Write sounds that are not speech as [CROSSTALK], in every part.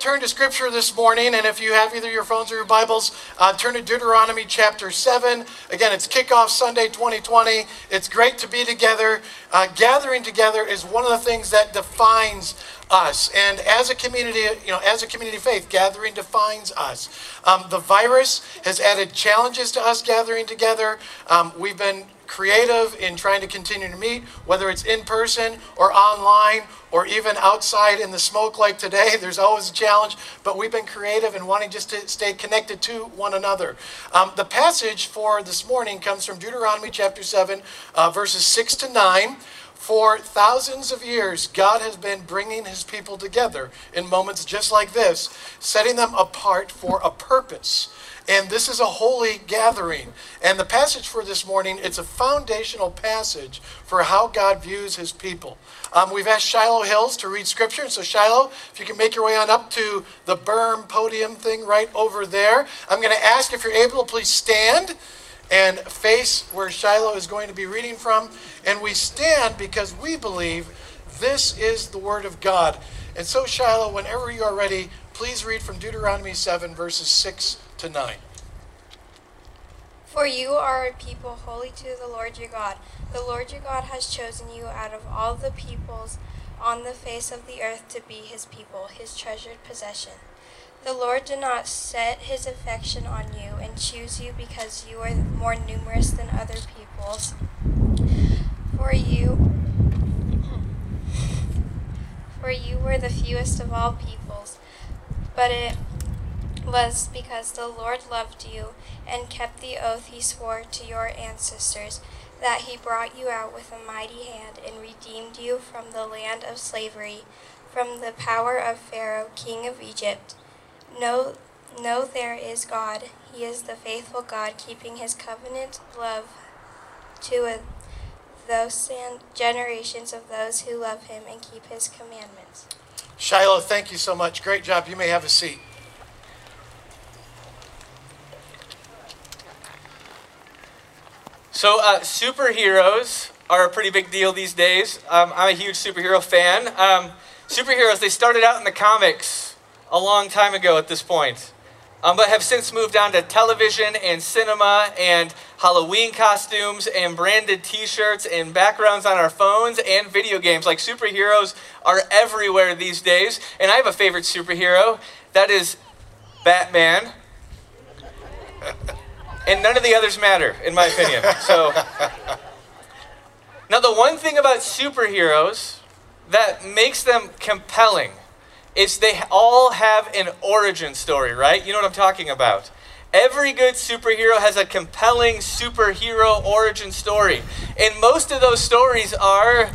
turn to Scripture this morning, and if you have either your phones or your Bibles, uh, turn to Deuteronomy chapter 7. Again, it's Kickoff Sunday 2020. It's great to be together. Uh, gathering together is one of the things that defines us. And as a community, you know, as a community of faith, gathering defines us. Um, the virus has added challenges to us gathering together. Um, we've been creative in trying to continue to meet, whether it's in person or online or even outside in the smoke like today. [LAUGHS] There's always a challenge, but we've been creative and wanting just to stay connected to one another. Um, the passage for this morning comes from Deuteronomy chapter 7, uh, verses 6 to 9. For thousands of years, God has been bringing his people together in moments just like this, setting them apart for a purpose. And this is a holy gathering. And the passage for this morning, it's a foundational passage for how God views his people. Um, we've asked Shiloh Hills to read scripture. So, Shiloh, if you can make your way on up to the berm podium thing right over there, I'm going to ask if you're able to please stand and face where Shiloh is going to be reading from. And we stand because we believe this is the Word of God. And so, Shiloh, whenever you are ready, please read from Deuteronomy 7, verses 6 to 9. For you are a people holy to the Lord your God. The Lord your God has chosen you out of all the peoples on the face of the earth to be his people, his treasured possession. The Lord did not set his affection on you and choose you because you are more numerous than other peoples. For you for you were the fewest of all peoples, but it was because the Lord loved you and kept the oath he swore to your ancestors, that he brought you out with a mighty hand and redeemed you from the land of slavery, from the power of Pharaoh, king of Egypt. Know, know there is God. He is the faithful God, keeping his covenant love to a, those generations of those who love him and keep his commandments. Shiloh, thank you so much. Great job. You may have a seat. So, uh, superheroes are a pretty big deal these days. Um, I'm a huge superhero fan. Um, superheroes, they started out in the comics a long time ago at this point, um, but have since moved on to television and cinema and Halloween costumes and branded t shirts and backgrounds on our phones and video games. Like, superheroes are everywhere these days. And I have a favorite superhero that is Batman. and none of the others matter, in my opinion. So, now the one thing about superheroes that makes them compelling is they all have an origin story, right? You know what I'm talking about. Every good superhero has a compelling superhero origin story. And most of those stories are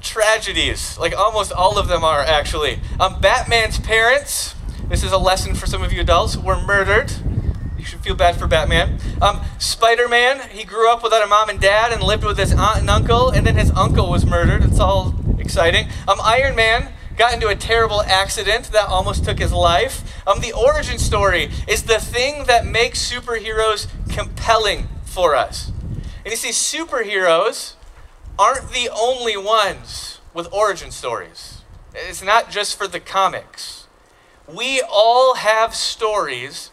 tragedies. Like almost all of them are, actually. Um, Batman's parents, this is a lesson for some of you adults, were murdered. You should feel bad for Batman. Um, Spider Man, he grew up without a mom and dad and lived with his aunt and uncle, and then his uncle was murdered. It's all exciting. Um, Iron Man got into a terrible accident that almost took his life. Um, the origin story is the thing that makes superheroes compelling for us. And you see, superheroes aren't the only ones with origin stories. It's not just for the comics. We all have stories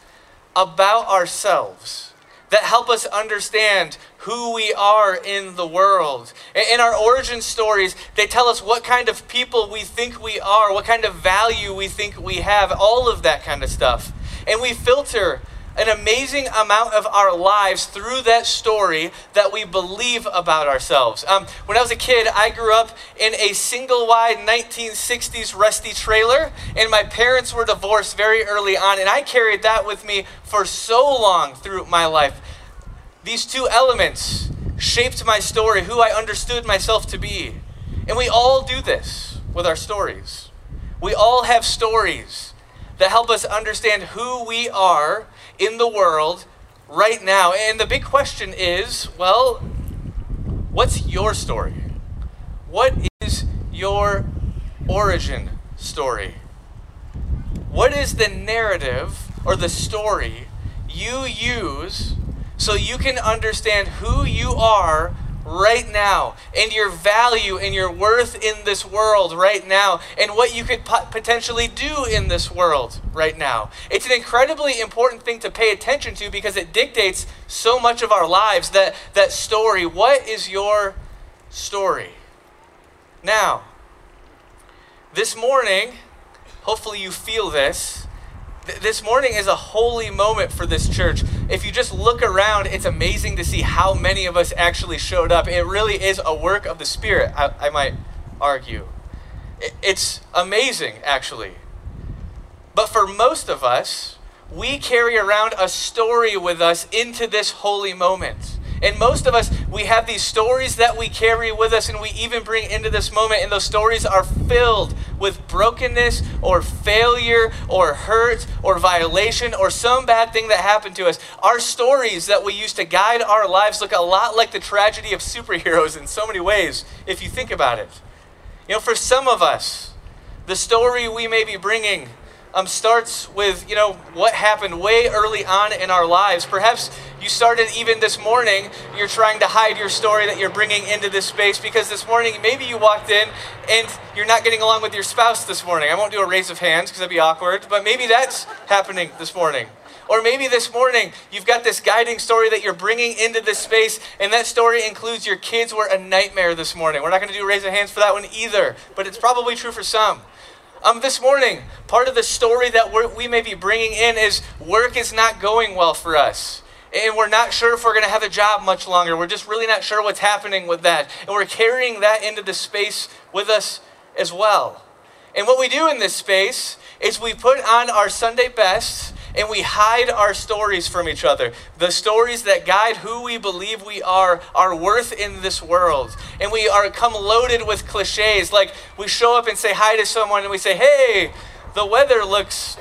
about ourselves that help us understand who we are in the world. In our origin stories, they tell us what kind of people we think we are, what kind of value we think we have, all of that kind of stuff. And we filter an amazing amount of our lives through that story that we believe about ourselves. Um, when I was a kid, I grew up in a single wide 1960s rusty trailer, and my parents were divorced very early on, and I carried that with me for so long through my life. These two elements shaped my story, who I understood myself to be. And we all do this with our stories. We all have stories that help us understand who we are in the world right now. And the big question is well, what's your story? What is your origin story? What is the narrative or the story you use so you can understand who you are right now, and your value and your worth in this world right now, and what you could pot- potentially do in this world right now. It's an incredibly important thing to pay attention to because it dictates so much of our lives. That, that story, what is your story? Now, this morning, hopefully you feel this this morning is a holy moment for this church. If you just look around, it's amazing to see how many of us actually showed up. It really is a work of the Spirit, I, I might argue. it's amazing, actually. But for most of us, we carry around a story with us into this holy moment. And most of us, we have these stories that we carry with us and we even bring into this moment. And those stories are filled with brokenness or failure or hurt or violation or some bad thing that happened to us. Our stories that we use to guide our lives look a lot like the tragedy of superheroes in so many ways, if you think about it. You know, for some of us, the story we may be bringing um, starts with, you know, what happened way early on in our lives. Perhaps you started even this morning, you're trying to hide your story that you're bringing into this space because this morning maybe you walked in and you're not getting along with your spouse this morning. I won't do a raise of hands because that'd be awkward, but maybe that's happening this morning. Or maybe this morning you've got this guiding story that you're bringing into this space, and that story includes your kids were a nightmare this morning. We're not going to do raise of hands for that one either, but it's probably true for some. Um, this morning, part of the story that we may be bringing in is work is not going well for us. And we're not sure if we're going to have a job much longer. We're just really not sure what's happening with that. And we're carrying that into the space with us as well. And what we do in this space is we put on our Sunday best and we hide our stories from each other. The stories that guide who we believe we are, our worth in this world. And we are come loaded with cliches. Like we show up and say hi to someone and we say, hey, the weather looks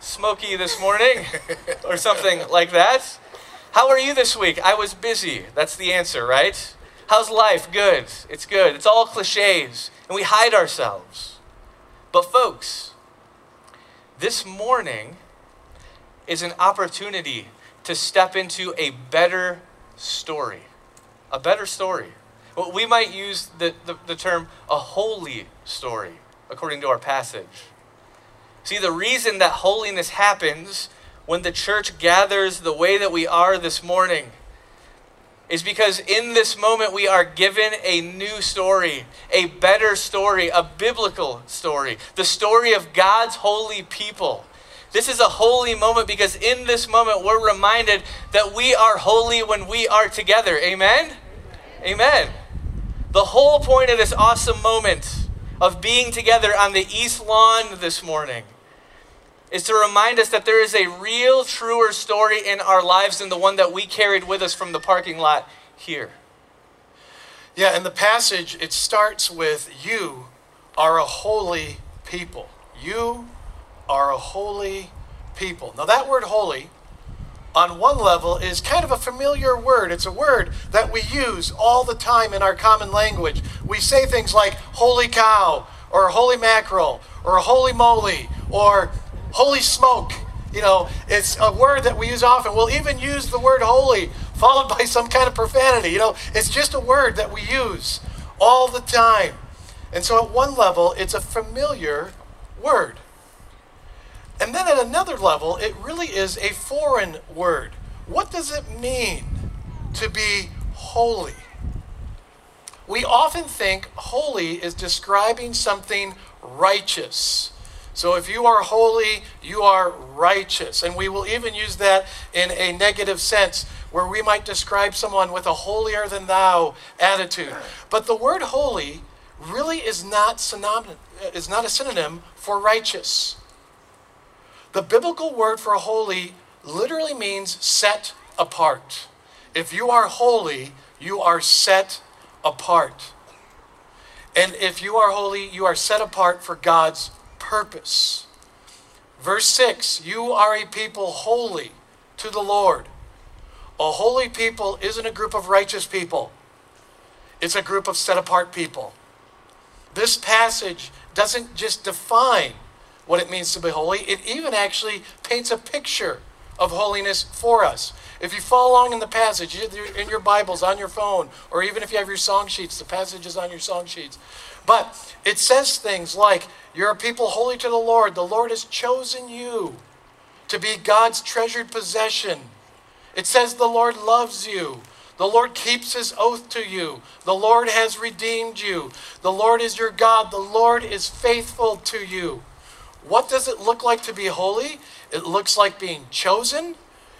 smoky this morning, or something like that. How are you this week? I was busy. That's the answer, right? How's life? Good. It's good. It's all cliches. And we hide ourselves. But, folks, this morning, is an opportunity to step into a better story. A better story. Well, we might use the, the, the term a holy story, according to our passage. See, the reason that holiness happens when the church gathers the way that we are this morning is because in this moment we are given a new story, a better story, a biblical story, the story of God's holy people this is a holy moment because in this moment we're reminded that we are holy when we are together. Amen? Amen. The whole point of this awesome moment of being together on the East Lawn this morning is to remind us that there is a real, truer story in our lives than the one that we carried with us from the parking lot here. Yeah, in the passage, it starts with You are a holy people. You are a holy people. Now, that word holy, on one level, is kind of a familiar word. It's a word that we use all the time in our common language. We say things like holy cow, or holy mackerel, or holy moly, or holy smoke. You know, it's a word that we use often. We'll even use the word holy followed by some kind of profanity. You know, it's just a word that we use all the time. And so, at one level, it's a familiar word. And then at another level, it really is a foreign word. What does it mean to be holy? We often think holy is describing something righteous. So if you are holy, you are righteous. And we will even use that in a negative sense, where we might describe someone with a holier than thou attitude. But the word holy really is not, synonym, is not a synonym for righteous. The biblical word for holy literally means set apart. If you are holy, you are set apart. And if you are holy, you are set apart for God's purpose. Verse 6 You are a people holy to the Lord. A holy people isn't a group of righteous people, it's a group of set apart people. This passage doesn't just define what it means to be holy. It even actually paints a picture of holiness for us. If you follow along in the passage, in your Bibles, on your phone, or even if you have your song sheets, the passage is on your song sheets. But it says things like, You're a people holy to the Lord. The Lord has chosen you to be God's treasured possession. It says, The Lord loves you. The Lord keeps his oath to you. The Lord has redeemed you. The Lord is your God. The Lord is faithful to you. What does it look like to be holy? It looks like being chosen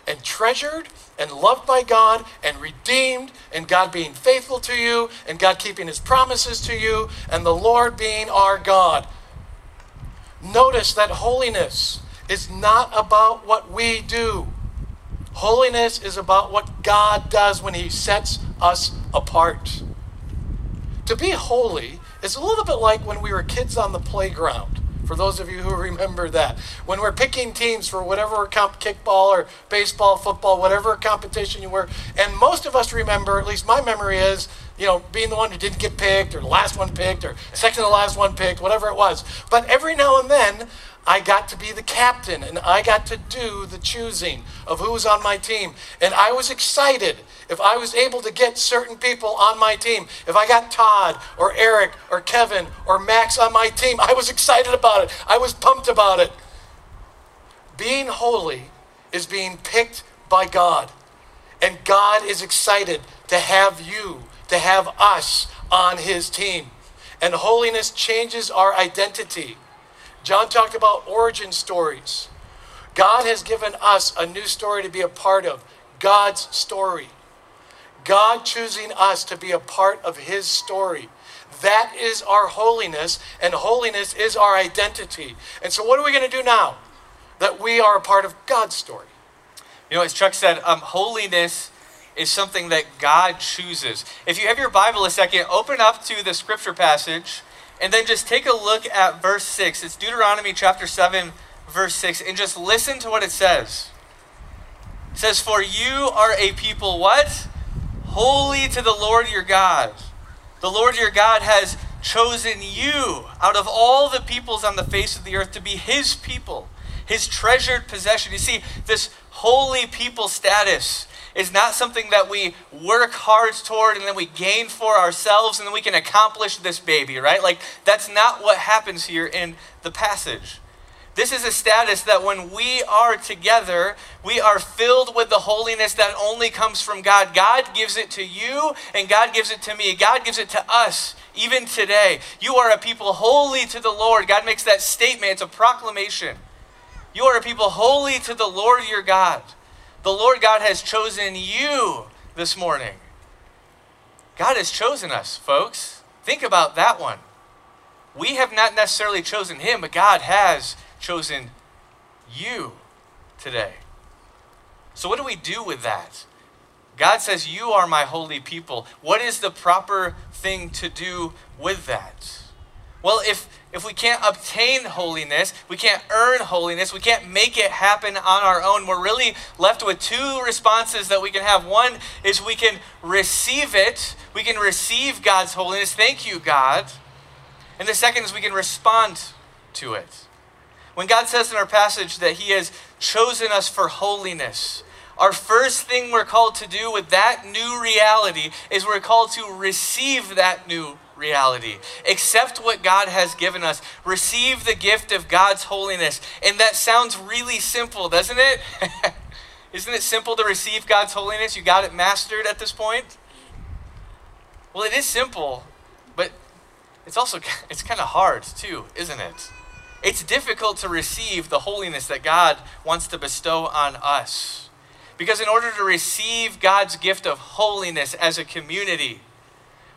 and treasured and loved by God and redeemed, and God being faithful to you, and God keeping his promises to you, and the Lord being our God. Notice that holiness is not about what we do. Holiness is about what God does when He sets us apart. To be holy is a little bit like when we were kids on the playground. For those of you who [LAUGHS] remember that, when we're picking teams for whatever comp, kickball or baseball, football, whatever competition you were, and most of us remember, at least my memory is, you know, being the one who didn't get picked, or the last one picked, or second to last one picked, whatever it was. But every now and then, I got to be the captain and I got to do the choosing of who was on my team. And I was excited if I was able to get certain people on my team. If I got Todd or Eric or Kevin or Max on my team, I was excited about it. I was pumped about it. Being holy is being picked by God. And God is excited to have you, to have us on his team. And holiness changes our identity. John talked about origin stories. God has given us a new story to be a part of God's story. God choosing us to be a part of His story. That is our holiness, and holiness is our identity. And so, what are we going to do now that we are a part of God's story? You know, as Chuck said, um, holiness is something that God chooses. If you have your Bible a second, open up to the scripture passage and then just take a look at verse 6. It's Deuteronomy chapter 7, verse 6, and just listen to what it says. It says, For you are a people, what? Holy to the Lord your God. The Lord your God has chosen you out of all the peoples on the face of the earth to be his people, his treasured possession. You see, this holy people status is not something that we work hard toward and then we gain for ourselves and then we can accomplish this baby, right? Like, that's not what happens here in the passage. This is a status that when we are together, we are filled with the holiness that only comes from God. God gives it to you, and God gives it to me. God gives it to us, even today. You are a people holy to the Lord. God makes that statement, it's a proclamation. You are a people holy to the Lord your God. The Lord God has chosen you this morning. God has chosen us, folks. Think about that one. We have not necessarily chosen him, but God has chosen you today. So, what do we do with that? God says, You are my holy people. What is the proper thing to do with that? Well, if if we can't obtain holiness, we can't earn holiness, we can't make it happen on our own, we're really left with two responses that we can have. One is we can receive it, we can receive God's holiness. Thank you, God. And the second is we can respond to it. When God says in our passage that He has chosen us for holiness, our first thing we're called to do with that new reality is we're called to receive that new reality. Accept what God has given us. Receive the gift of God's holiness. And that sounds really simple, doesn't it? [LAUGHS] Isn't it simple to receive God's holiness? You got it mastered at this point? Well, it is simple, but it's also [LAUGHS] it's kind of hard too, isn't it? It's difficult to receive the holiness that God wants to bestow on us. Because in order to receive God's gift of holiness as a community,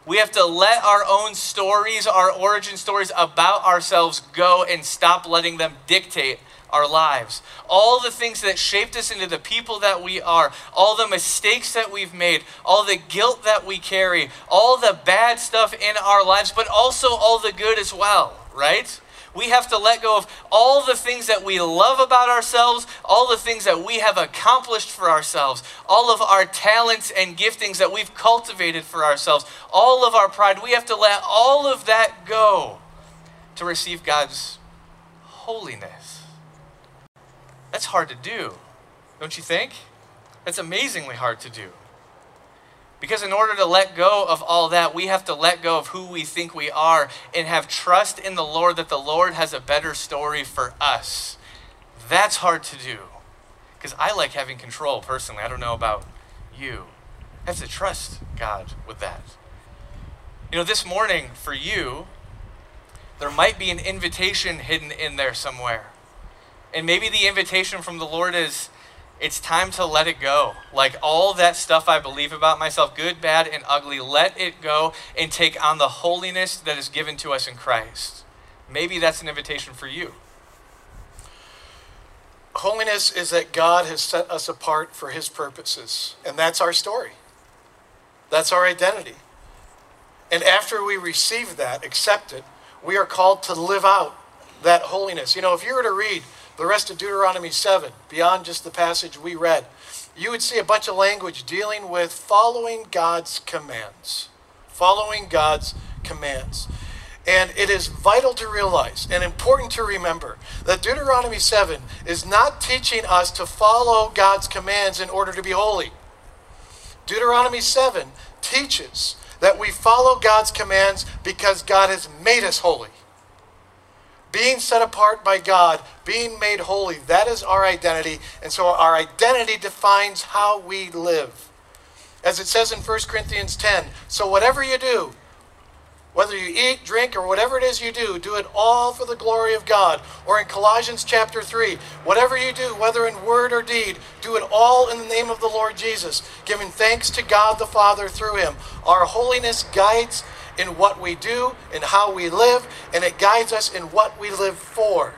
we have to let our own stories, our origin stories about ourselves go and stop letting them dictate our lives. All the things that shaped us into the people that we are, all the mistakes that we've made, all the guilt that we carry, all the bad stuff in our lives, but also all the good as well, right? We have to let go of all the things that we love about ourselves, all the things that we have accomplished for ourselves, all of our talents and giftings that we've cultivated for ourselves, all of our pride. We have to let all of that go to receive God's holiness. That's hard to do. Don't you think? That's amazingly hard to do. Because in order to let go of all that, we have to let go of who we think we are and have trust in the Lord that the Lord has a better story for us. That's hard to do. Because I like having control personally. I don't know about you. I have to trust God with that. You know, this morning for you, there might be an invitation hidden in there somewhere. And maybe the invitation from the Lord is it's time to let it go. Like all that stuff I believe about myself, good, bad, and ugly, let it go and take on the holiness that is given to us in Christ. Maybe that's an invitation for you. Holiness is that God has set us apart for his purposes, and that's our story. That's our identity. And after we receive that, accept it, we are called to live out that holiness. You know, if you were to read the rest of Deuteronomy 7, beyond just the passage we read, you would see a bunch of language dealing with following God's commands. Following God's commands. And it is vital to realize and important to remember that Deuteronomy 7 is not teaching us to follow God's commands in order to be holy. Deuteronomy 7 teaches that we follow God's commands because God has made us holy being set apart by God, being made holy, that is our identity. And so our identity defines how we live. As it says in 1 Corinthians 10, so whatever you do, whether you eat, drink, or whatever it is you do, do it all for the glory of God. Or in Colossians chapter 3, whatever you do, whether in word or deed, do it all in the name of the Lord Jesus, giving thanks to God the Father through him. Our holiness guides in what we do and how we live, and it guides us in what we live for.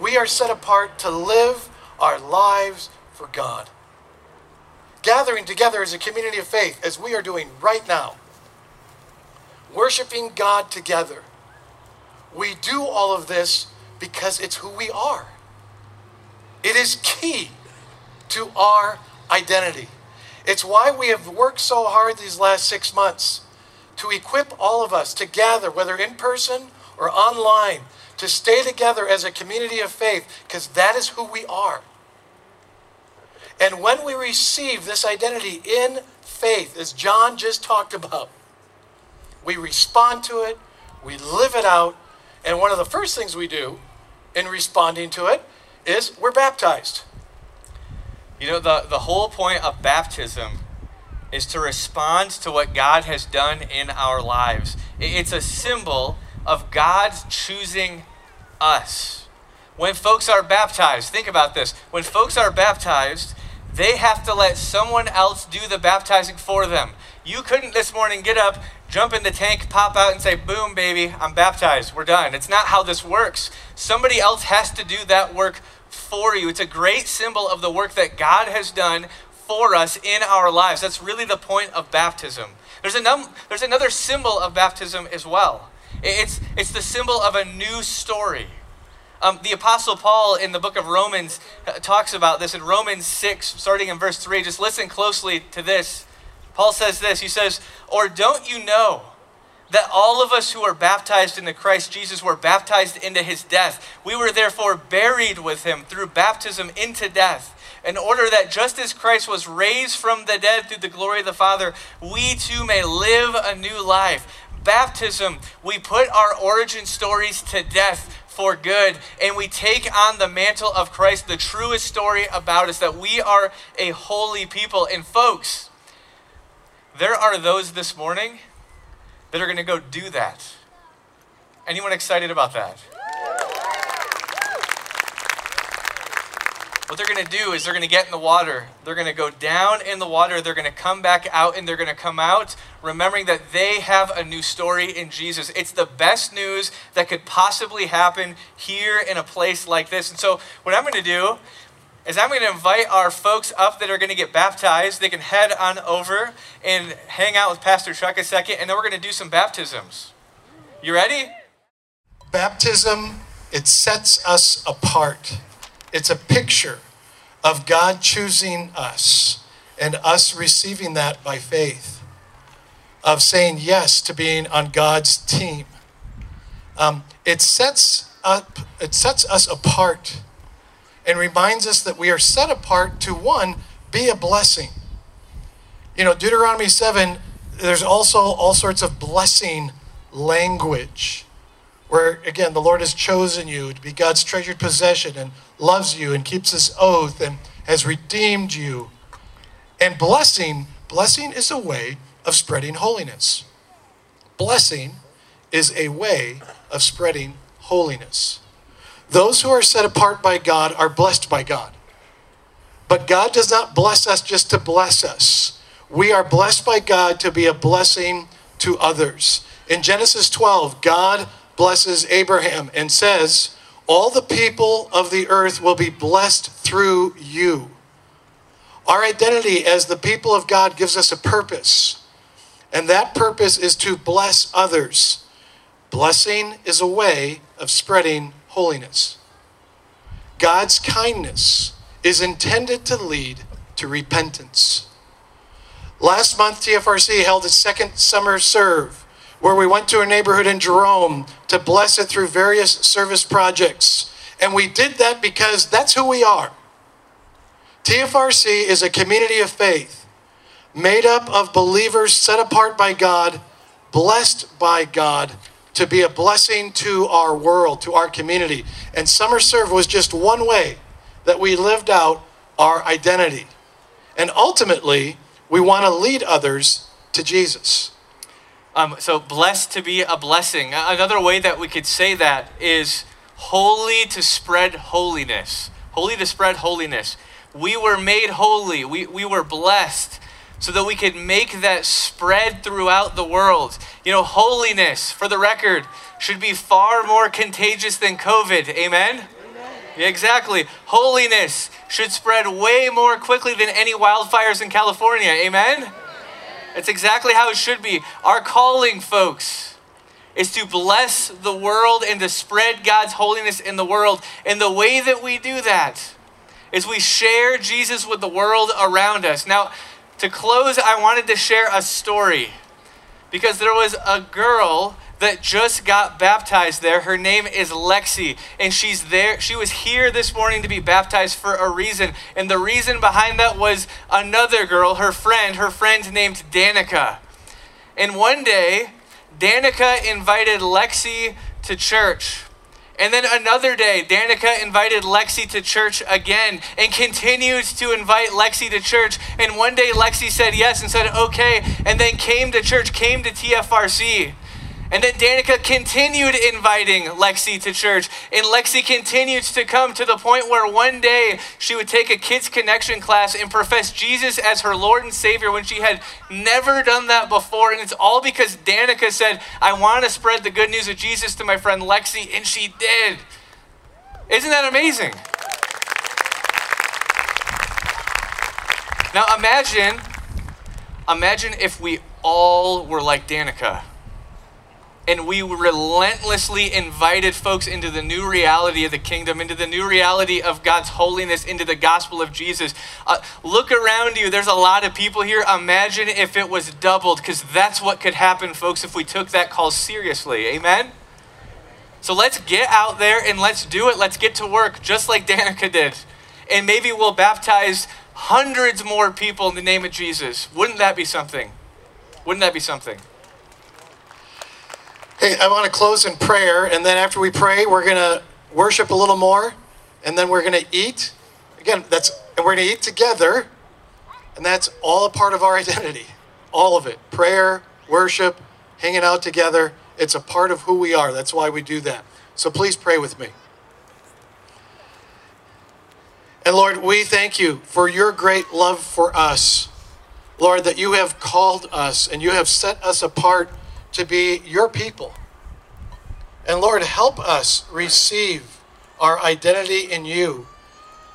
We are set apart to live our lives for God. Gathering together as a community of faith, as we are doing right now, worshiping God together. We do all of this because it's who we are. It is key to our identity. It's why we have worked so hard these last six months to equip all of us to gather, whether in person or online, to stay together as a community of faith, because that is who we are. And when we receive this identity in faith, as John just talked about, we respond to it, we live it out, and one of the first things we do in responding to it is we're baptized. You know, the, the whole point of baptism is to respond to what God has done in our lives. It's a symbol of God choosing us. When folks are baptized, think about this. When folks are baptized, they have to let someone else do the baptizing for them. You couldn't this morning get up, jump in the tank, pop out, and say, Boom, baby, I'm baptized. We're done. It's not how this works. Somebody else has to do that work for you. It's a great symbol of the work that God has done for us in our lives. That's really the point of baptism. There's, a num- there's another symbol of baptism as well. It's, it's the symbol of a new story. Um, the Apostle Paul in the book of Romans uh, talks about this in Romans 6, starting in verse 3. Just listen closely to this. Paul says this He says, Or don't you know that all of us who are baptized into Christ Jesus were baptized into his death? We were therefore buried with him through baptism into death in order that just as Christ was raised from the dead through the glory of the Father, we too may live a new life. Baptism, we put our origin stories to death for good, and we take on the mantle of Christ, the truest story about us, that we are a holy people. And folks, there are those this morning that are going to go do that. Anyone excited about that? What they're going to do is they're going to get in the water. They're going to go down in the water. They're going to come back out and they're going to come out remembering that they have a new story in Jesus. It's the best news that could possibly happen here in a place like this. And so, what I'm going to do is I'm going to invite our folks up that are going to get baptized. They can head on over and hang out with Pastor Chuck a second, and then we're going to do some baptisms. You ready? Baptism, it sets us apart. It's a picture of God choosing us and us receiving that by faith, of saying yes to being on God's team. Um, it sets up, it sets us apart. and reminds us that we are set apart to one, be a blessing. You know, Deuteronomy 7, there's also all sorts of blessing language where, again, the Lord has chosen you to be God's treasured possession and loves you and keeps his oath and has redeemed you. And blessing, blessing is a way of spreading holiness. Blessing is a way of spreading holiness. Those who are set apart by God are blessed by God. But God does not bless us just to bless us. We are blessed by God to be a blessing to others. In Genesis 12, God blesses Abraham and says, All the people of the earth will be blessed through you. Our identity as the people of God gives us a purpose, and that purpose is to bless others. Blessing is a way of spreading holiness. God's kindness is intended to lead to repentance. Last month, TFRC held its second summer serve, where we went to a neighborhood in Jerome to bless it through various service projects. And we did that because that's who we are. TFRC is a community of faith made up of believers set apart by God, blessed by God to be a blessing to our world, to our community. And Summer Serve was just one way that we lived out our identity. And ultimately, we want to lead others to Jesus. Um, so blessed to be a blessing. Another way that we could say that is holy to spread holiness. Holy to spread holiness. We were made holy. We, we were blessed so that we could make that spread throughout the world. You know, holiness, for the record, should be far more contagious than COVID. Amen? Yeah, exactly. Holiness should spread way more quickly than any wildfires in California. Amen? That's exactly how it should be. Our calling, folks, is to bless the world and to spread God's holiness in the world. And the way that we do that is we share Jesus with the world around us. Now, to close, I wanted to share a story because there was a girl that just got baptized there. Her name is Lexi, and she's there. She was here this morning to be baptized for a reason. And the reason behind that was another girl, her friend, her friend named Danica. And one day, Danica invited Lexi to church. And then another day, Danica invited Lexi to church again and continued to invite Lexi to church. And one day, Lexi said yes and said okay, and then came to church, came to TFRC. And then Danica continued inviting Lexi to church. And Lexi continued to come to the point where one day she would take a kids' connection class and profess Jesus as her Lord and Savior when she had never done that before. And it's all because Danica said, I want to spread the good news of Jesus to my friend Lexi. And she did. Isn't that amazing? Now imagine, imagine if we all were like Danica and we relentlessly invited folks into the new reality of the kingdom, into the new reality of God's holiness, into the gospel of Jesus. Uh, look around you. There's a lot of people here. Imagine if it was doubled, because that's what could happen, folks, if we took that call seriously. Amen? So let's get out there and let's do it. Let's get to work, just like Danica did. And maybe we'll baptize hundreds more people in the name of Jesus. Wouldn't that be something? Wouldn't that be something? Hey, I want to close in prayer, and then after we pray, we're going to worship a little more, and then we're going to eat. Again, that's and we're going to eat together, and that's all a part of our [LAUGHS] identity. All of it. Prayer, worship, hanging out together. It's a part of who we are. That's why we do that. So please pray with me. And Lord, we thank you for your great love for us. Lord, that you have called us and you have set us apart to be your people. And Lord, help us receive our identity in you.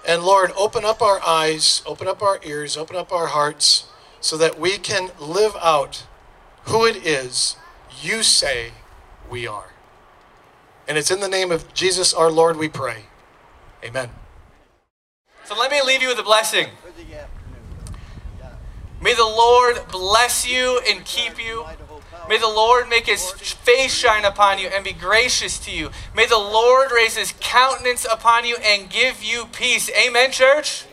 And Lord, open up our eyes, open up our ears, open up our hearts so that we can live out who it is you say we are. And it's in the name of Jesus our Lord we pray. Amen. So let me leave you with a blessing. May the Lord bless you and keep you. May the Lord make his face shine upon you and be gracious to you. May the Lord raise his countenance upon you and give you peace. Amen, church?